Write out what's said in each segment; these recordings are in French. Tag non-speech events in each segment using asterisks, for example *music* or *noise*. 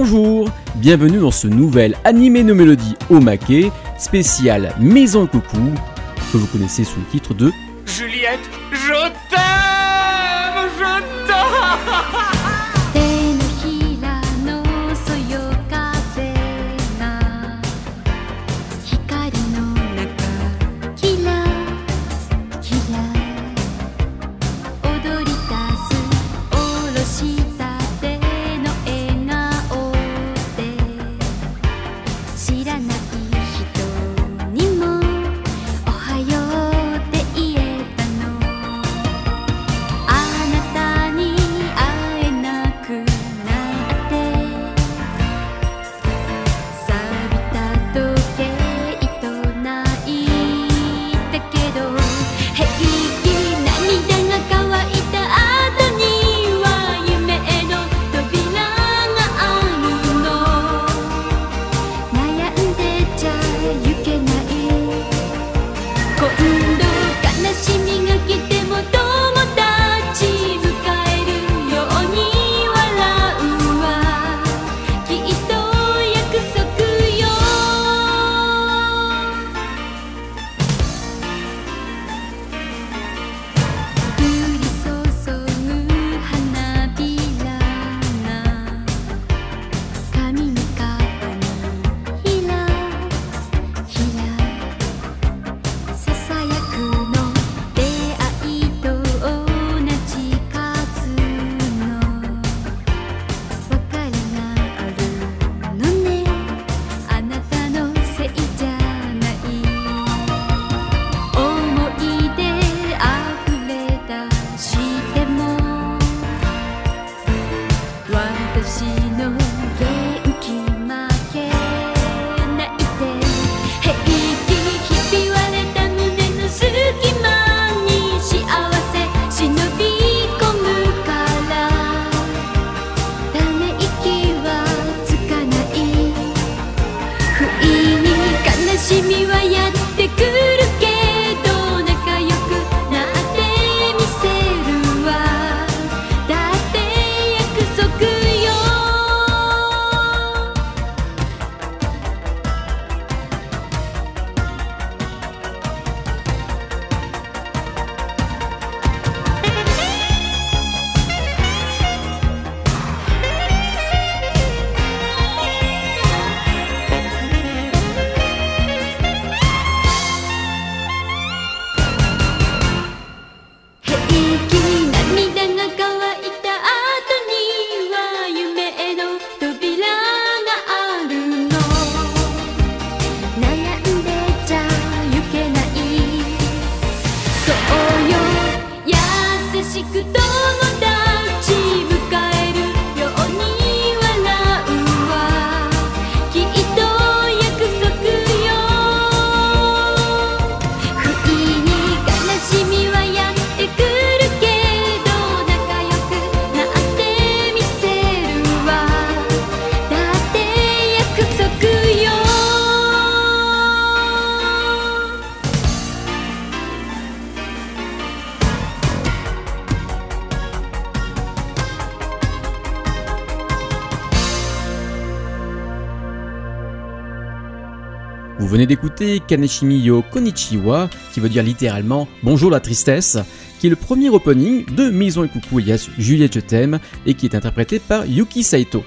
Bonjour, bienvenue dans ce nouvel animé no mélodie Omake spécial Maison Coucou que vous connaissez sous le titre de Juliette, je Vous venez d'écouter Kaneshimi yo Konichiwa, qui veut dire littéralement Bonjour la tristesse, qui est le premier opening de Maison et Coucou Elias Juliette Je t'aime et qui est interprété par Yuki Saito.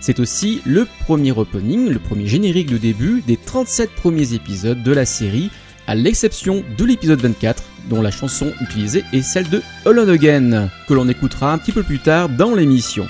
C'est aussi le premier opening, le premier générique de début des 37 premiers épisodes de la série, à l'exception de l'épisode 24, dont la chanson utilisée est celle de Alone Again, que l'on écoutera un petit peu plus tard dans l'émission.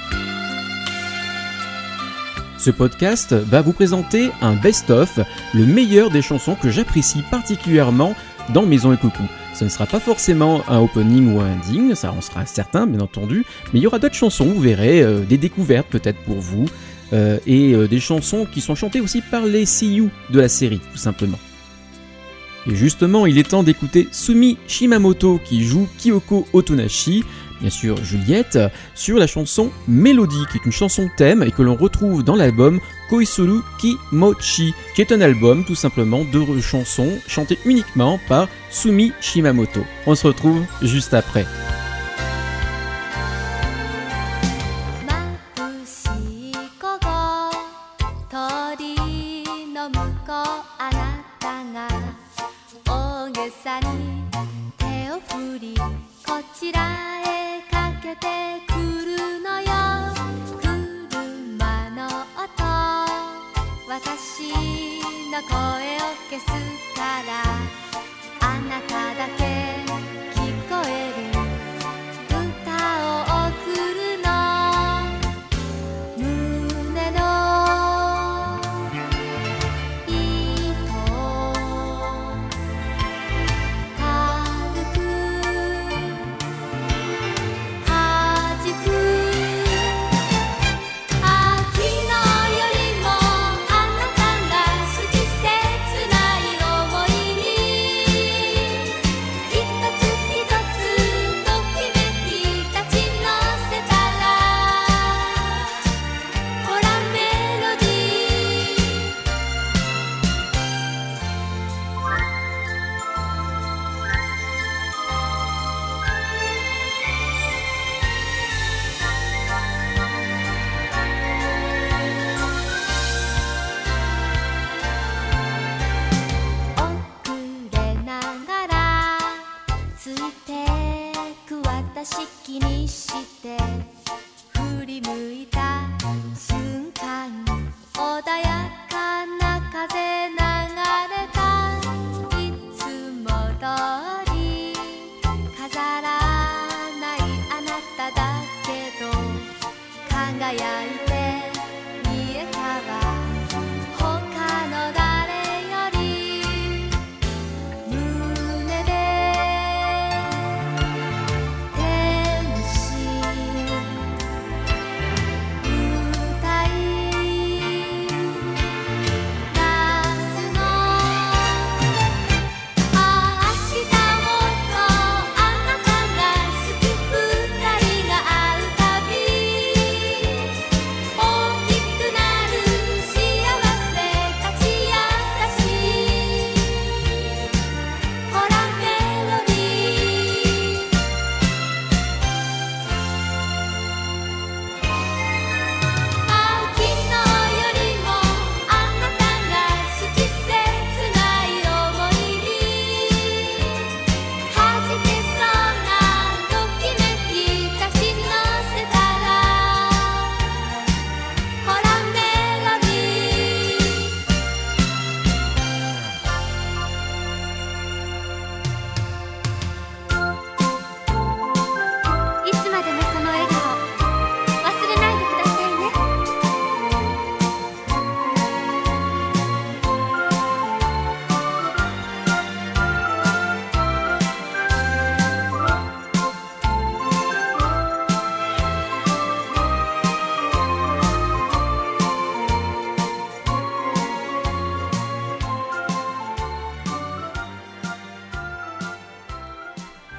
Ce podcast va vous présenter un best-of, le meilleur des chansons que j'apprécie particulièrement dans Maison et Coucou. Ce ne sera pas forcément un opening ou un ending, ça en sera certain bien entendu, mais il y aura d'autres chansons, vous verrez, euh, des découvertes peut-être pour vous, euh, et euh, des chansons qui sont chantées aussi par les CU de la série, tout simplement. Et justement, il est temps d'écouter Sumi Shimamoto qui joue Kyoko Otonashi, bien sûr Juliette, sur la chanson Mélodie, qui est une chanson thème et que l'on retrouve dans l'album Koisuru Kimochi, qui est un album tout simplement de chansons chantées uniquement par Sumi Shimamoto. On se retrouve juste après.「こちら私の声を消すから。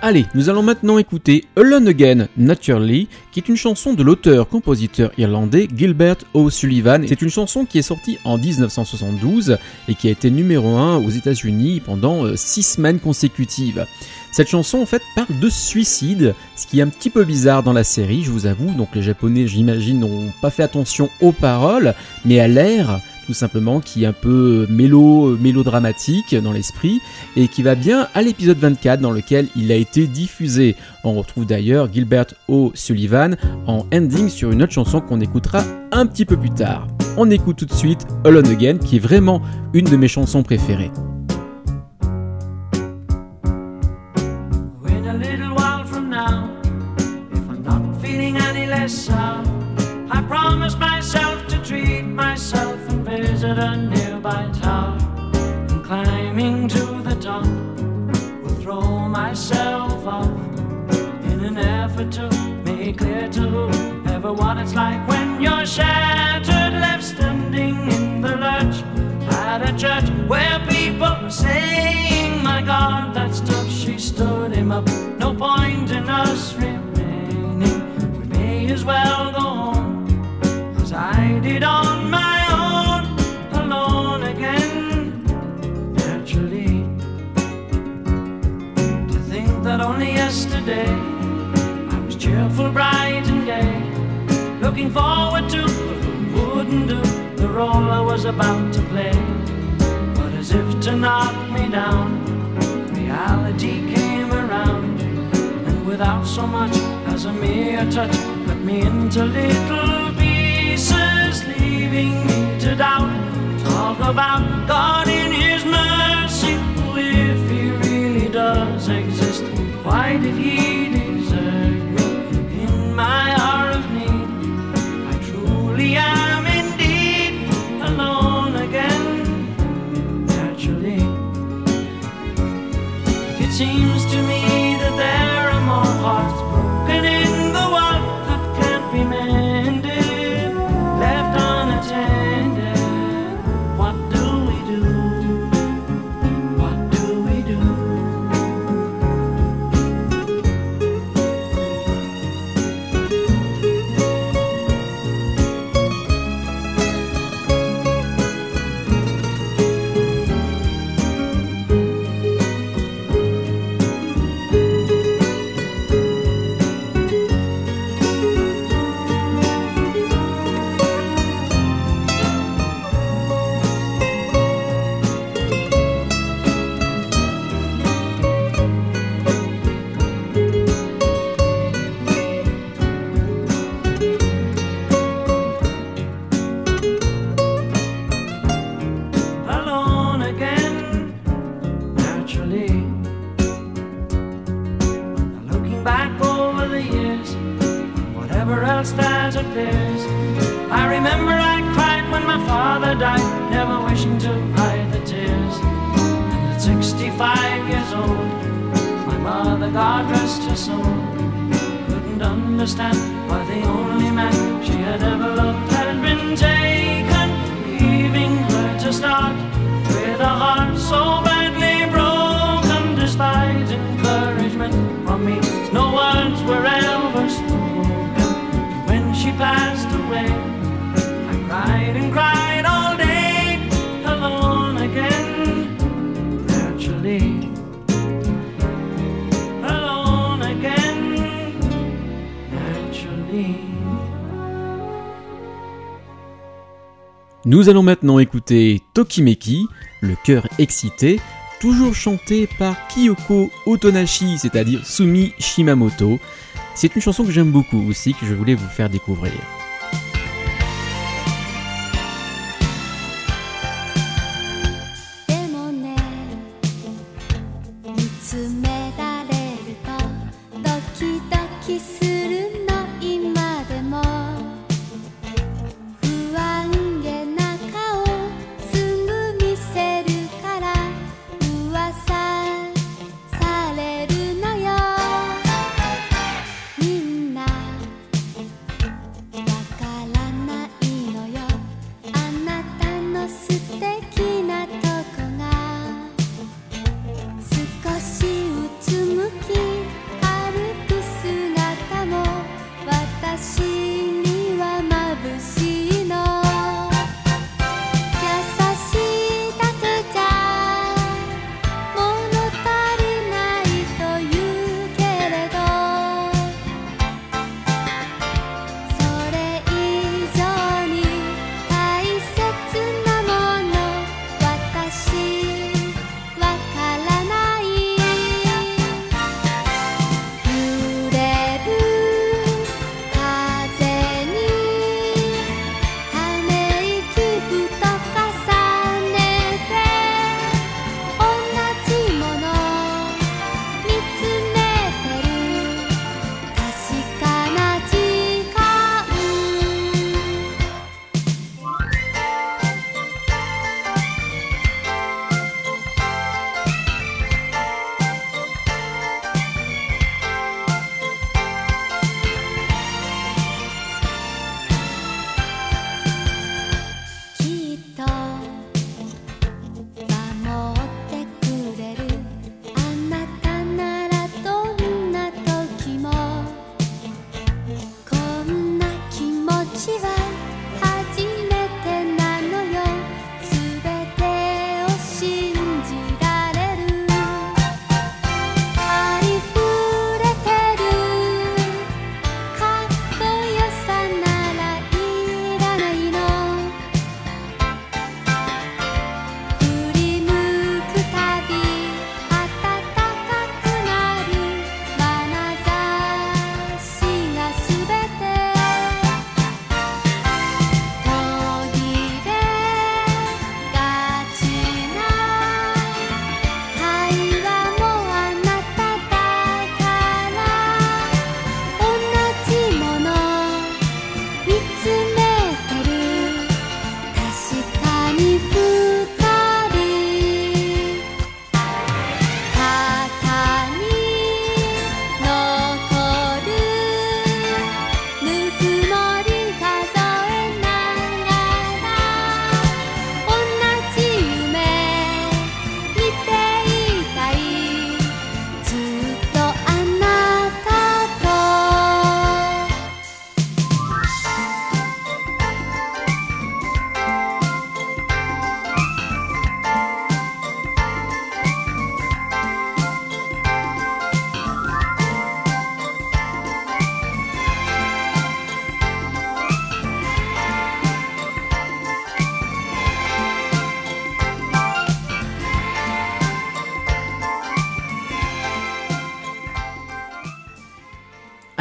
Allez, nous allons maintenant écouter Alone Again Naturally, qui est une chanson de l'auteur-compositeur irlandais Gilbert O'Sullivan. C'est une chanson qui est sortie en 1972 et qui a été numéro 1 aux États-Unis pendant 6 semaines consécutives. Cette chanson en fait parle de suicide, ce qui est un petit peu bizarre dans la série, je vous avoue. Donc les Japonais, j'imagine, n'ont pas fait attention aux paroles, mais à l'air tout simplement, qui est un peu mélo, mélodramatique dans l'esprit, et qui va bien à l'épisode 24 dans lequel il a été diffusé. On retrouve d'ailleurs Gilbert O'Sullivan en ending sur une autre chanson qu'on écoutera un petit peu plus tard. On écoute tout de suite Alone Again, qui est vraiment une de mes chansons préférées. Nearby tower. And climbing to the top, will throw myself off in an effort to make clear to what it's like when you're shattered, left standing in the lurch at a church where people are saying, My God, that's tough. She stood him up. No point in us remaining. We may as well go home as I did on that only yesterday I was cheerful, bright, and gay, looking forward to who wouldn't do the role I was about to play. But as if to knock me down. Reality came around, and without so much as a mere touch, cut me into little pieces, leaving me to doubt. Talk about God in His mercy, if He really does. Why did He desert me in my hour of need? I truly am indeed alone again. Naturally, it seems to me Nous allons maintenant écouter Tokimeki, le cœur excité, toujours chanté par Kyoko Otonashi, c'est-à-dire Sumi Shimamoto. C'est une chanson que j'aime beaucoup aussi, que je voulais vous faire découvrir.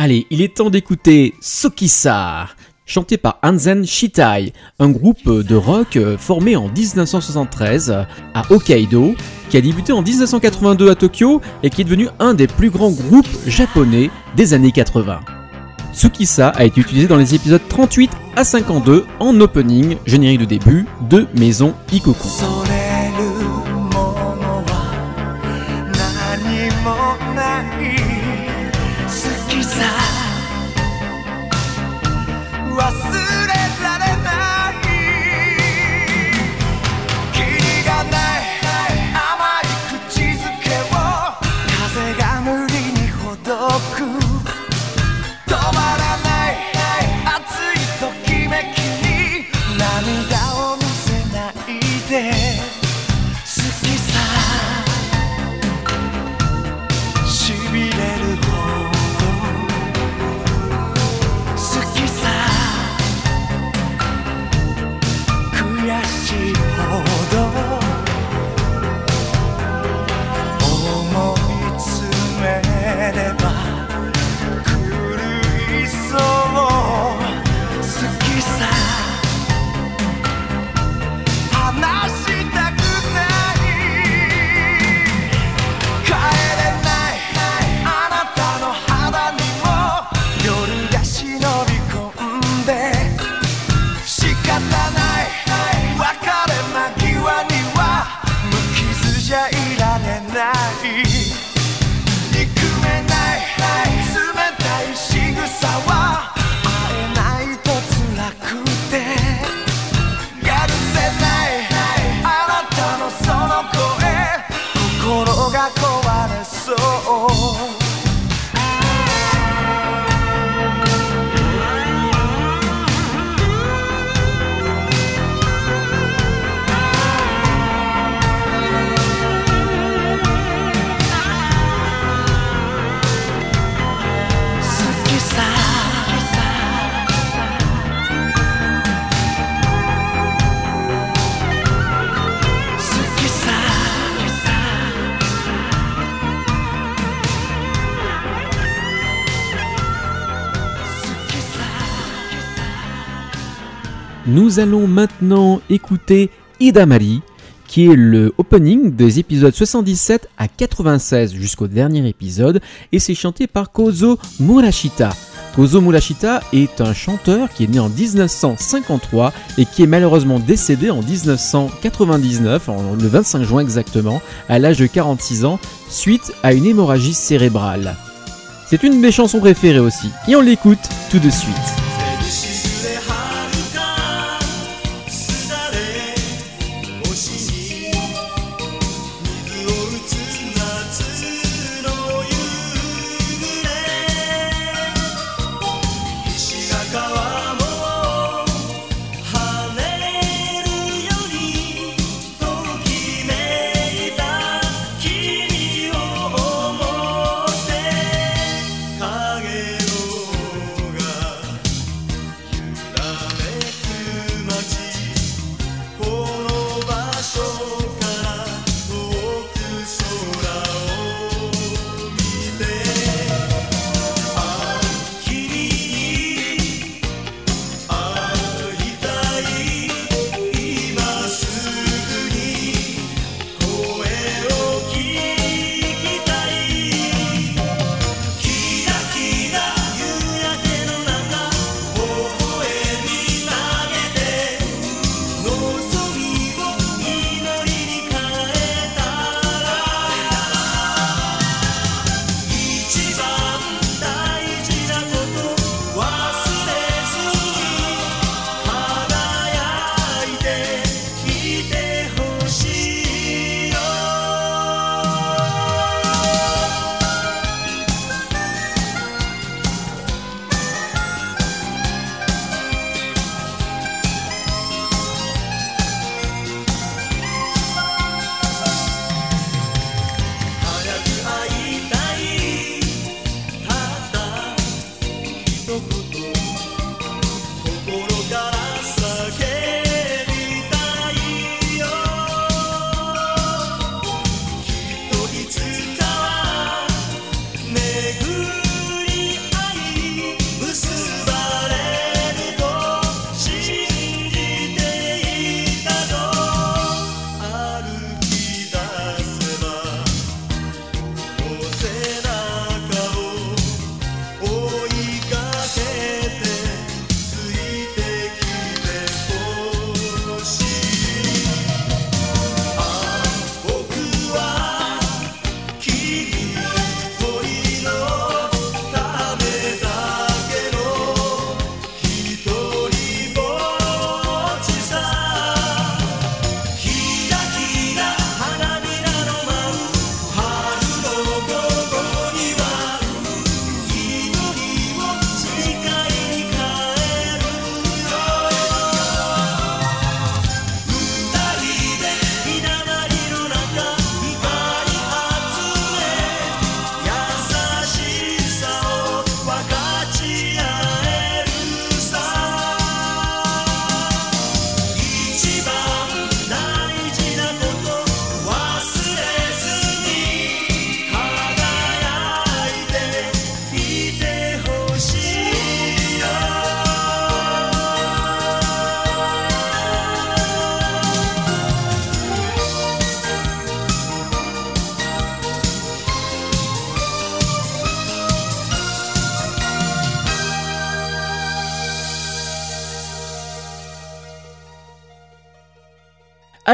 Allez, il est temps d'écouter Sokisa, chanté par Hansen Shitai, un groupe de rock euh, formé en 1973 à Hokkaido, qui a débuté en 1982 à Tokyo et qui est devenu un des plus grands groupes japonais des années 80. Tsukisa a été utilisé dans les épisodes 38 à 52 en opening, générique de début de Maison Ikoku. Nous allons maintenant écouter Idamari, qui est le opening des épisodes 77 à 96 jusqu'au dernier épisode, et c'est chanté par Kozo Murashita. Kozo Murashita est un chanteur qui est né en 1953 et qui est malheureusement décédé en 1999, en- le 25 juin exactement, à l'âge de 46 ans, suite à une hémorragie cérébrale. C'est une de mes chansons préférées aussi, et on l'écoute tout de suite.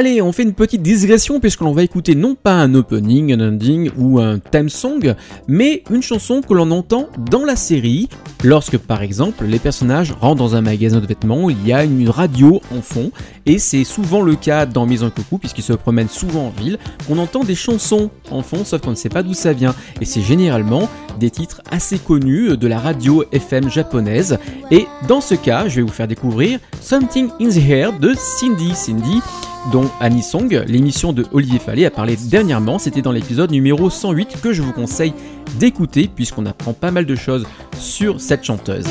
Allez, on fait une petite digression puisque l'on va écouter non pas un opening, un ending ou un theme song, mais une chanson que l'on entend dans la série. Lorsque par exemple les personnages rentrent dans un magasin de vêtements, il y a une radio en fond. Et c'est souvent le cas dans Maison Coucou puisqu'ils se promènent souvent en ville, qu'on entend des chansons en fond sauf qu'on ne sait pas d'où ça vient. Et c'est généralement des titres assez connus de la radio FM japonaise. Et dans ce cas, je vais vous faire découvrir Something in the Air de Cindy. Cindy dont Annie Song, l'émission de Olivier Fallet, a parlé dernièrement. C'était dans l'épisode numéro 108 que je vous conseille d'écouter puisqu'on apprend pas mal de choses sur cette chanteuse.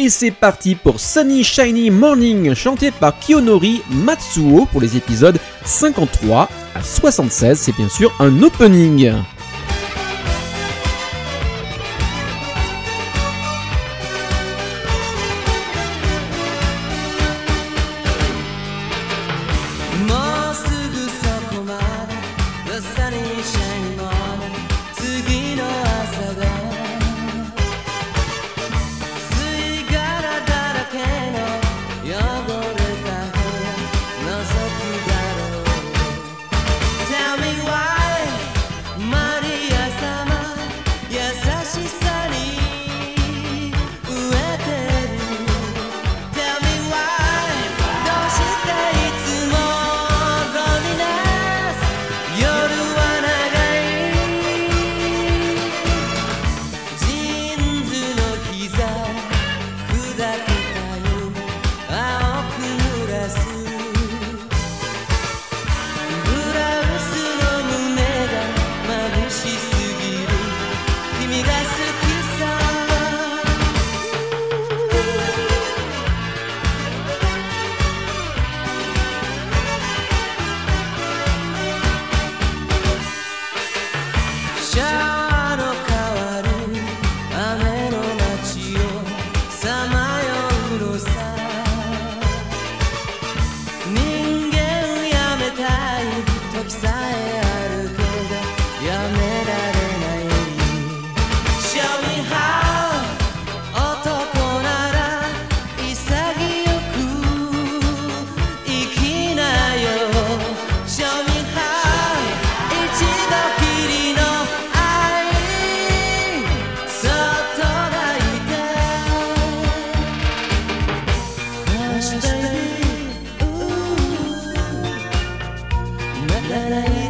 Et c'est parti pour Sunny Shiny Morning, chanté par Kiyonori Matsuo pour les épisodes 53 à 76. C'est bien sûr un opening. that I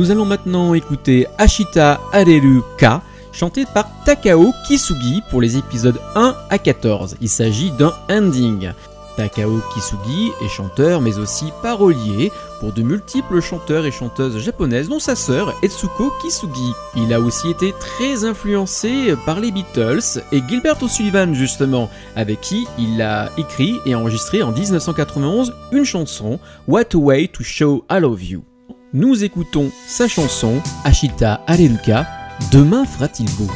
Nous allons maintenant écouter Ashita Areru Ka, chanté par Takao Kisugi pour les épisodes 1 à 14. Il s'agit d'un ending. Takao Kisugi est chanteur mais aussi parolier pour de multiples chanteurs et chanteuses japonaises dont sa sœur Etsuko Kisugi. Il a aussi été très influencé par les Beatles et Gilbert O'Sullivan justement avec qui il a écrit et enregistré en 1991 une chanson What a Way to Show I Love You. Nous écoutons sa chanson Ashita Aleluka, Demain fera-t-il beau?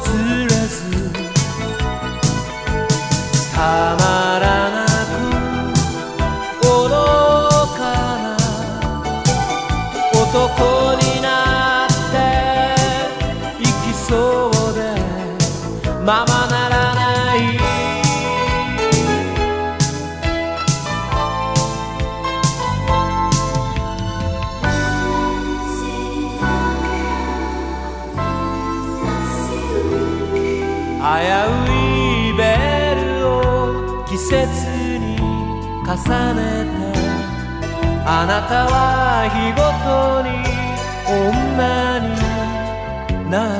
自。ねてあなたは日ごとに女になる。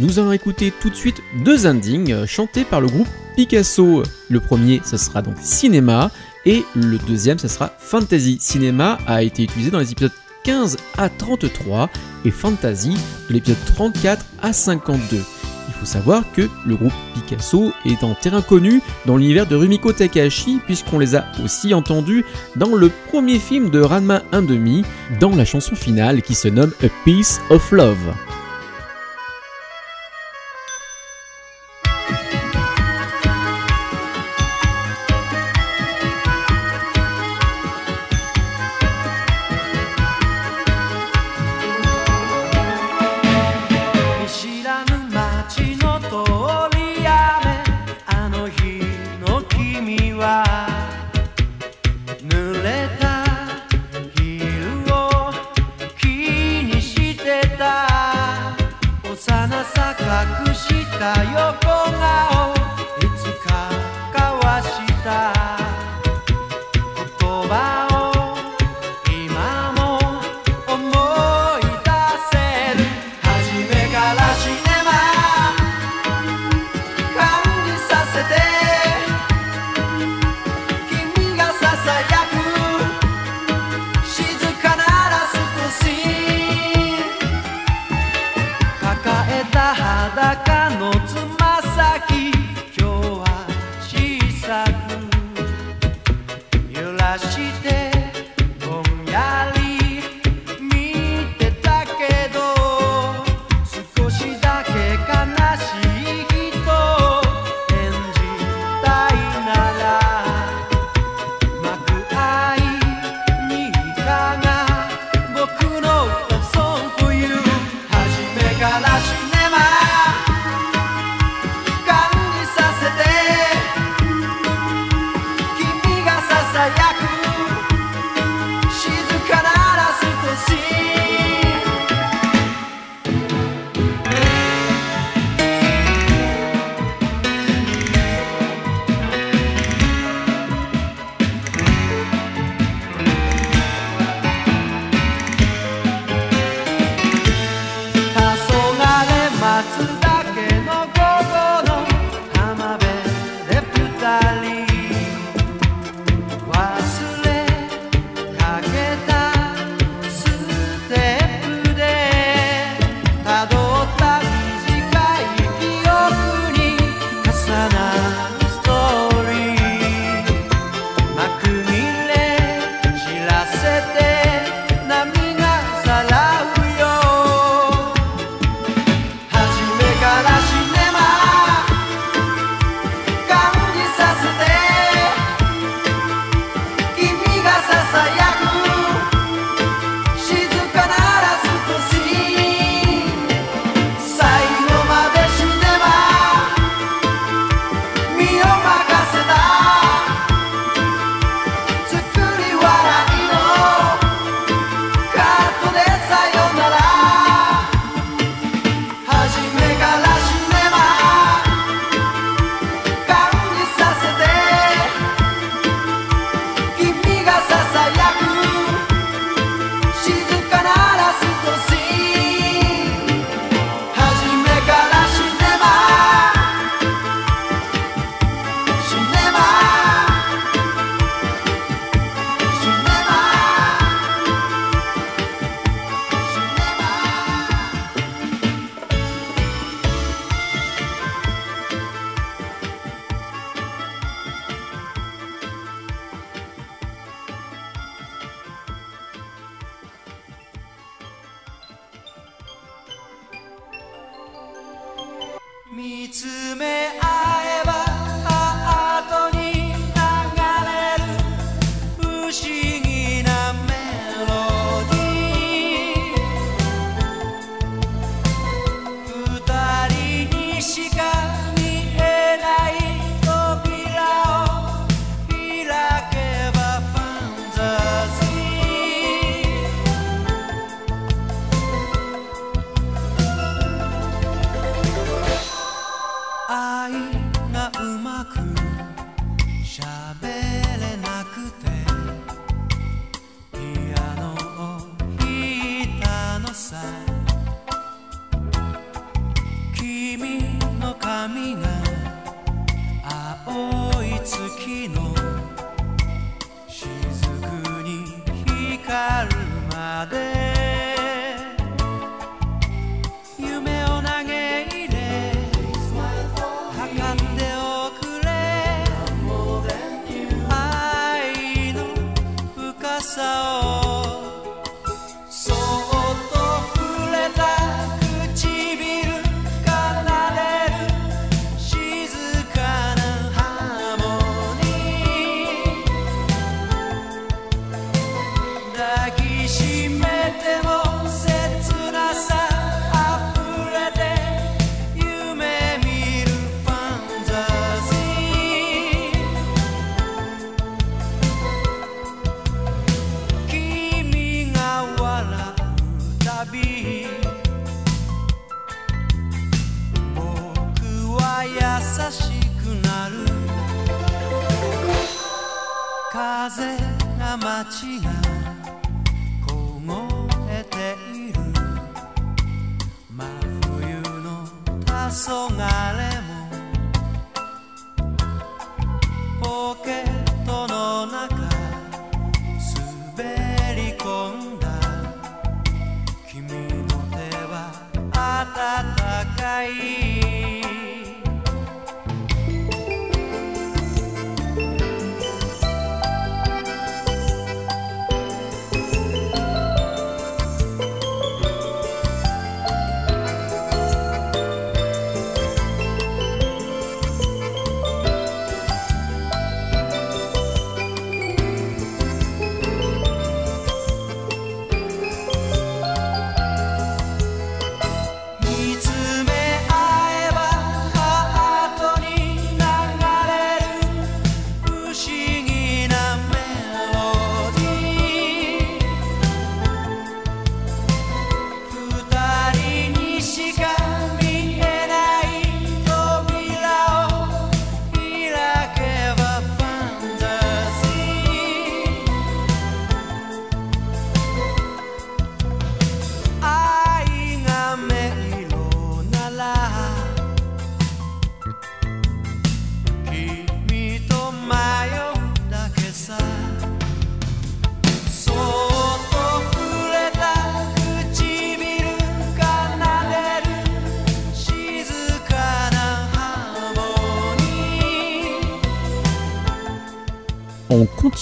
Nous allons écouter tout de suite deux endings euh, chantés par le groupe Picasso. Le premier, ce sera donc Cinéma, et le deuxième, ce sera Fantasy. Cinéma a été utilisé dans les épisodes 15 à 33 et Fantasy de l'épisode 34 à 52. Il faut savoir que le groupe Picasso est en terrain connu dans l'univers de Rumiko Takahashi puisqu'on les a aussi entendus dans le premier film de Ranma 1.5 dans la chanson finale qui se nomme A Piece of Love.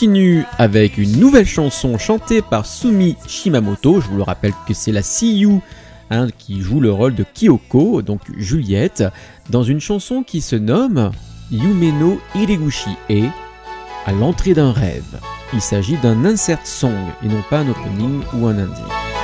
continue avec une nouvelle chanson chantée par Sumi Shimamoto. Je vous le rappelle que c'est la CU hein, qui joue le rôle de Kyoko, donc Juliette, dans une chanson qui se nomme Yumeno Hiregushi et À l'entrée d'un rêve. Il s'agit d'un insert song et non pas un opening ou un indie.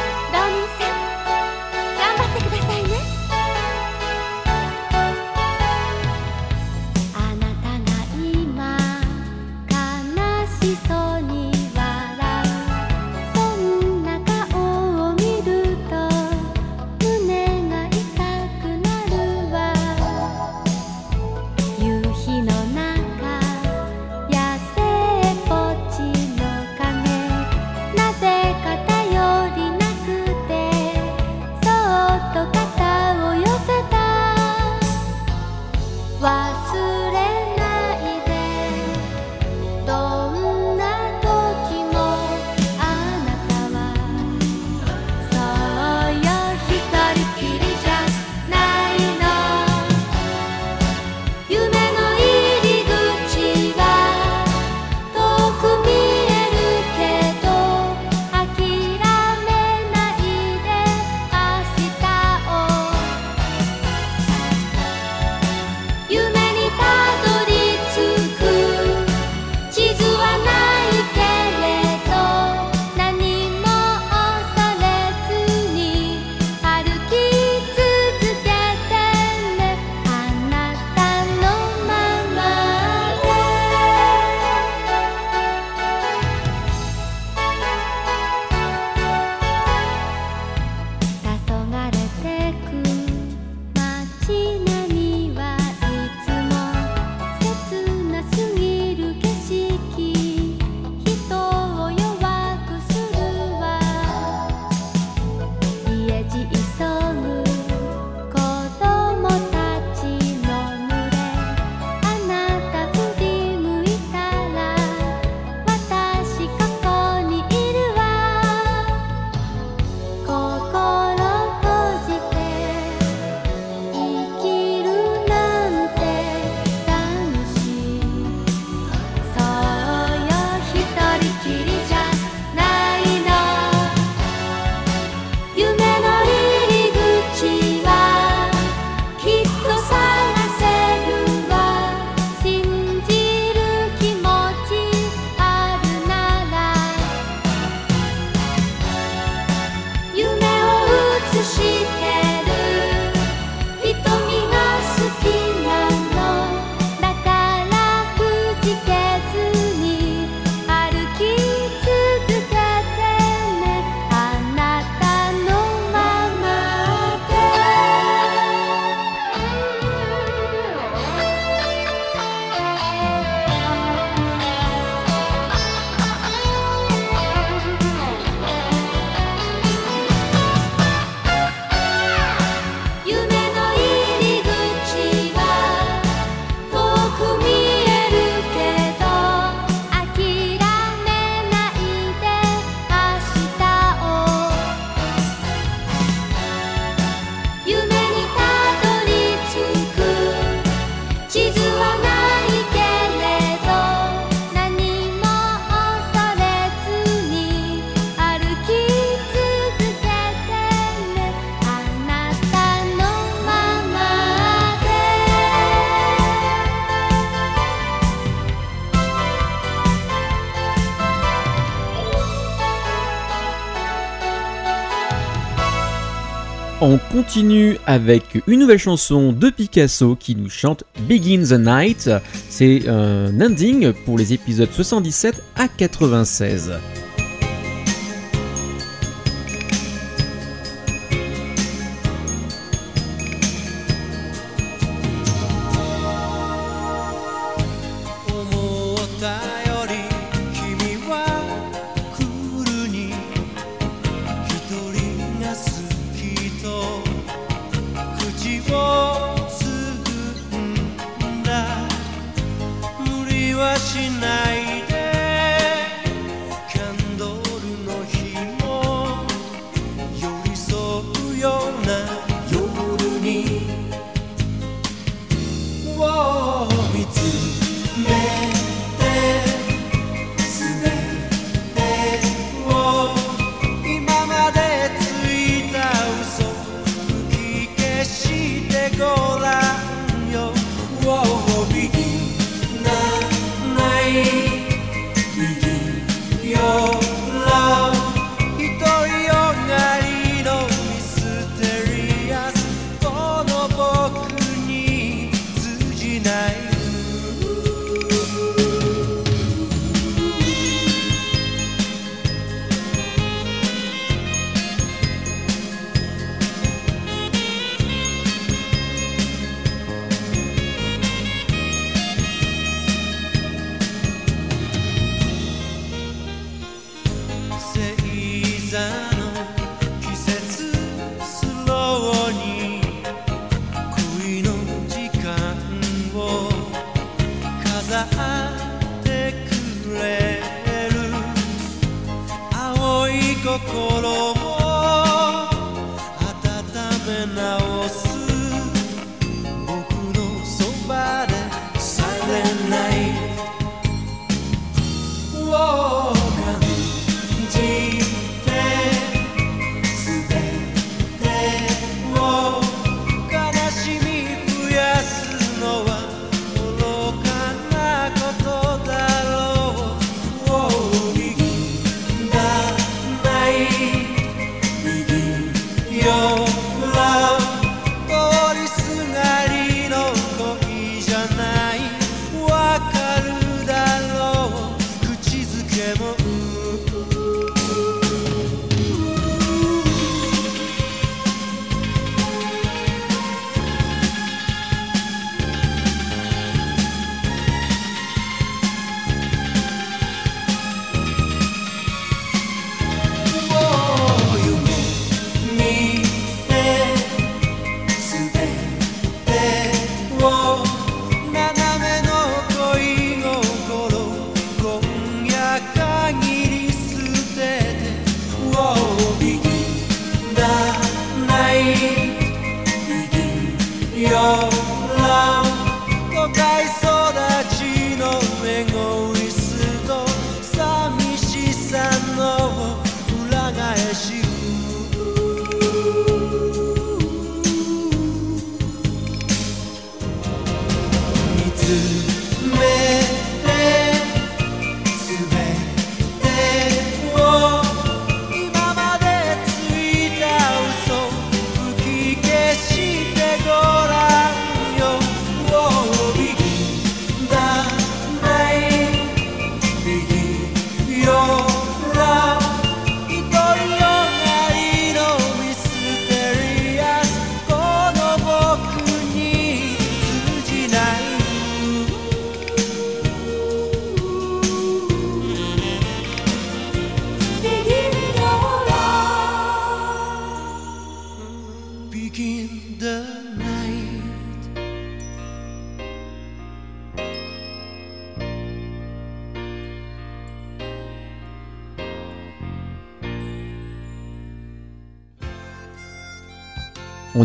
continue avec une nouvelle chanson de Picasso qui nous chante Begin the Night. C'est un ending pour les épisodes 77 à 96.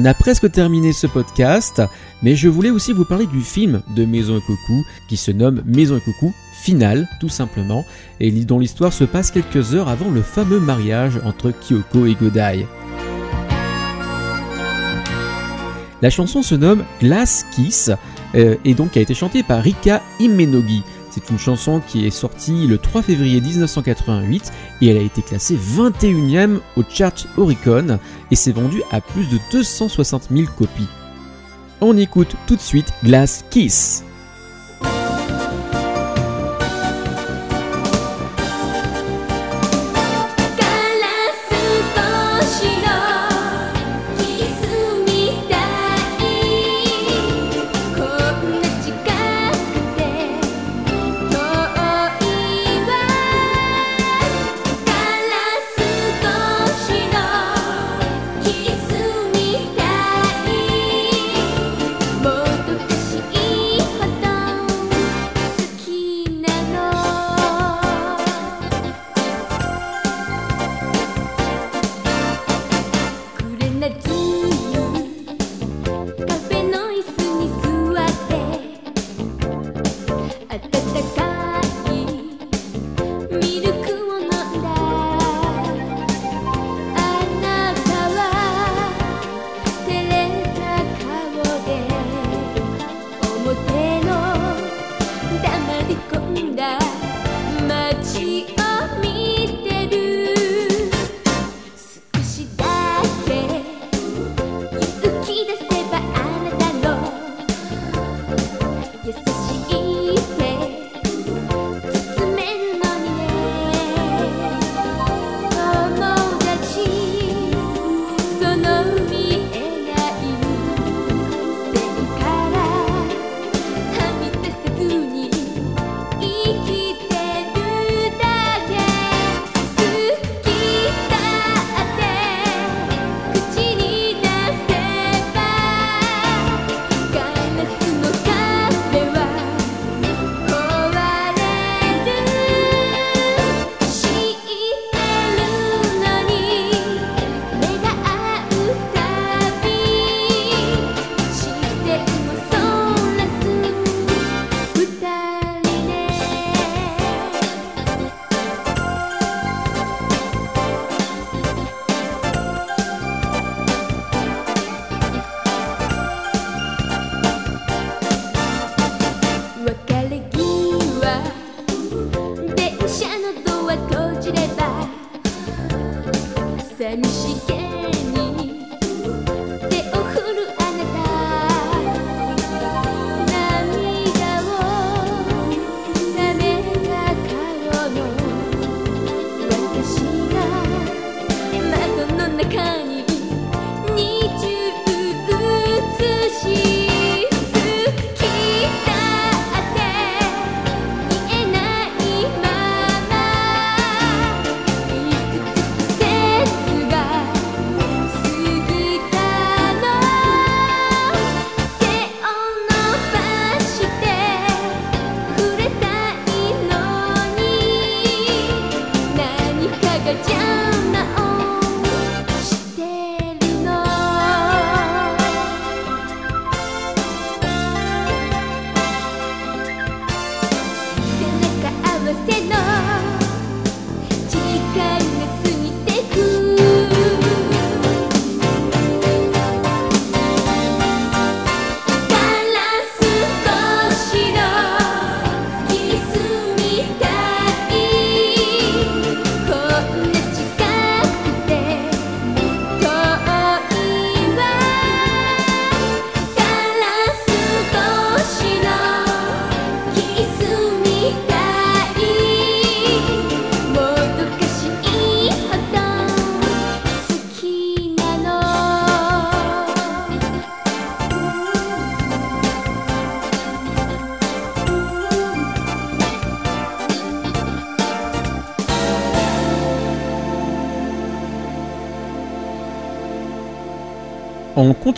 On a presque terminé ce podcast, mais je voulais aussi vous parler du film de Maison et Coucou qui se nomme Maison et Coucou Finale, tout simplement, et dont l'histoire se passe quelques heures avant le fameux mariage entre Kyoko et Godai. La chanson se nomme Glass Kiss euh, et donc a été chantée par Rika Imenogi. C'est une chanson qui est sortie le 3 février 1988 et elle a été classée 21ème au chart Oricon et s'est vendue à plus de 260 000 copies. On écoute tout de suite Glass Kiss.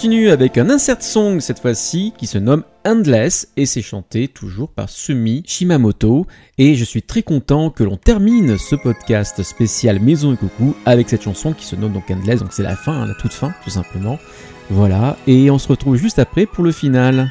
continue avec un insert song cette fois-ci qui se nomme Endless et c'est chanté toujours par Sumi Shimamoto et je suis très content que l'on termine ce podcast spécial Maison et Coucou avec cette chanson qui se nomme donc Endless donc c'est la fin, hein, la toute fin tout simplement. Voilà et on se retrouve juste après pour le final.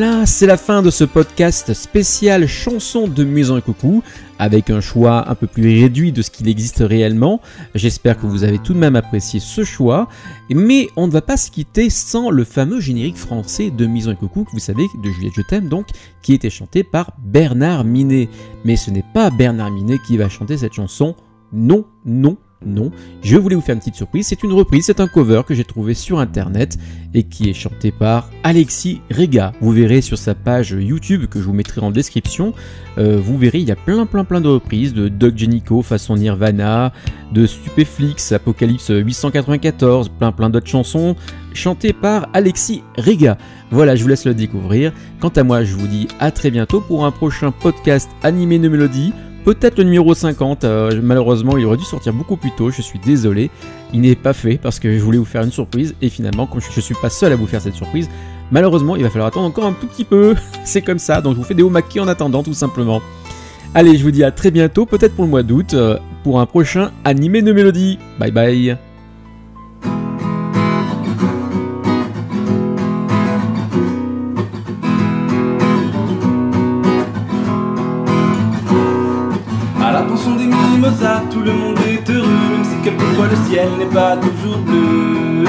Voilà, c'est la fin de ce podcast spécial chanson de Maison et Coucou, avec un choix un peu plus réduit de ce qu'il existe réellement. J'espère que vous avez tout de même apprécié ce choix, mais on ne va pas se quitter sans le fameux générique français de Maison et Coucou, que vous savez, de Juliette Je t'aime donc, qui était chanté par Bernard Minet. Mais ce n'est pas Bernard Minet qui va chanter cette chanson, non, non, non, je voulais vous faire une petite surprise. C'est une reprise, c'est un cover que j'ai trouvé sur internet et qui est chanté par Alexis Rega. Vous verrez sur sa page YouTube que je vous mettrai en description. euh, vous verrez, il y a plein, plein, plein de reprises de Doug Genico façon Nirvana, de Stupéflix, Apocalypse 894, plein, plein d'autres chansons chantées par Alexis Rega. Voilà, je vous laisse le découvrir. Quant à moi, je vous dis à très bientôt pour un prochain podcast animé de mélodie. Peut-être le numéro 50, euh, malheureusement il aurait dû sortir beaucoup plus tôt, je suis désolé. Il n'est pas fait parce que je voulais vous faire une surprise et finalement comme je, je suis pas seul à vous faire cette surprise, malheureusement il va falloir attendre encore un tout petit peu. *laughs* C'est comme ça, donc je vous fais des hauts maquis en attendant tout simplement. Allez, je vous dis à très bientôt, peut-être pour le mois d'août, euh, pour un prochain animé de mélodie. Bye bye. Tout le monde est heureux, même si quelquefois le ciel n'est pas toujours bleu.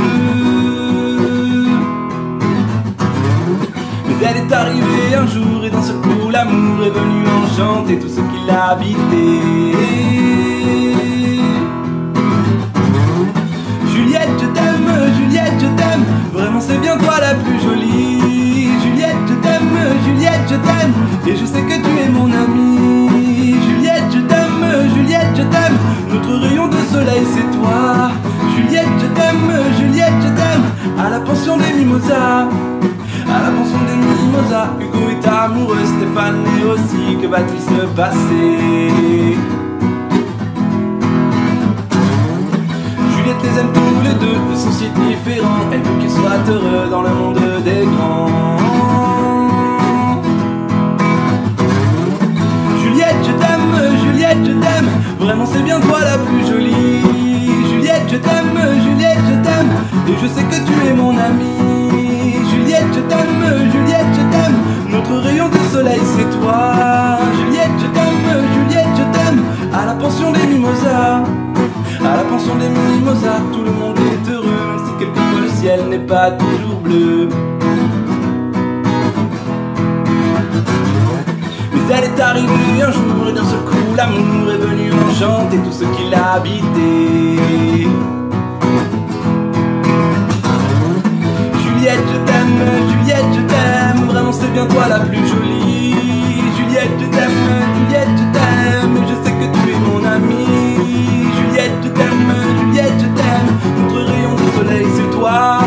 Mais elle est arrivée un jour et d'un seul coup l'amour est venu enchanter tout ce qui l'habitait. Juliette, je t'aime, Juliette, je t'aime, vraiment c'est bien toi la plus jolie. Juliette, je t'aime, Juliette, je t'aime, et je sais que tu es mon amie. Juliette, je t'aime, notre rayon de soleil c'est toi. Juliette, je t'aime, Juliette, je t'aime, à la pension des mimosas. À la pension des mimosas, Hugo est amoureux, Stéphane est aussi, que va-t-il se passer Juliette les aime tous les deux, ils sont si différents. Elle veut qu'ils soient heureux dans le monde des grands. Juliette, je t'aime. Vraiment, c'est bien toi la plus jolie. Juliette, je t'aime, Juliette, je t'aime. Et je sais que tu es mon amie. Juliette, je t'aime, Juliette, je t'aime. Notre rayon de soleil, c'est toi. Juliette, je t'aime, Juliette, je t'aime. À la pension des mimosas. À la pension des mimosas, tout le monde est heureux, si quelquefois le ciel n'est pas toujours bleu. arrivé un jour et d'un seul coup l'amour est venu enchanter tout ce qui l'habitait. Juliette, je t'aime, Juliette, je t'aime, vraiment c'est bien toi la plus jolie. Juliette, je t'aime, Juliette, je t'aime, je sais que tu es mon amie. Juliette, je t'aime, Juliette, je t'aime, notre rayon de soleil c'est toi.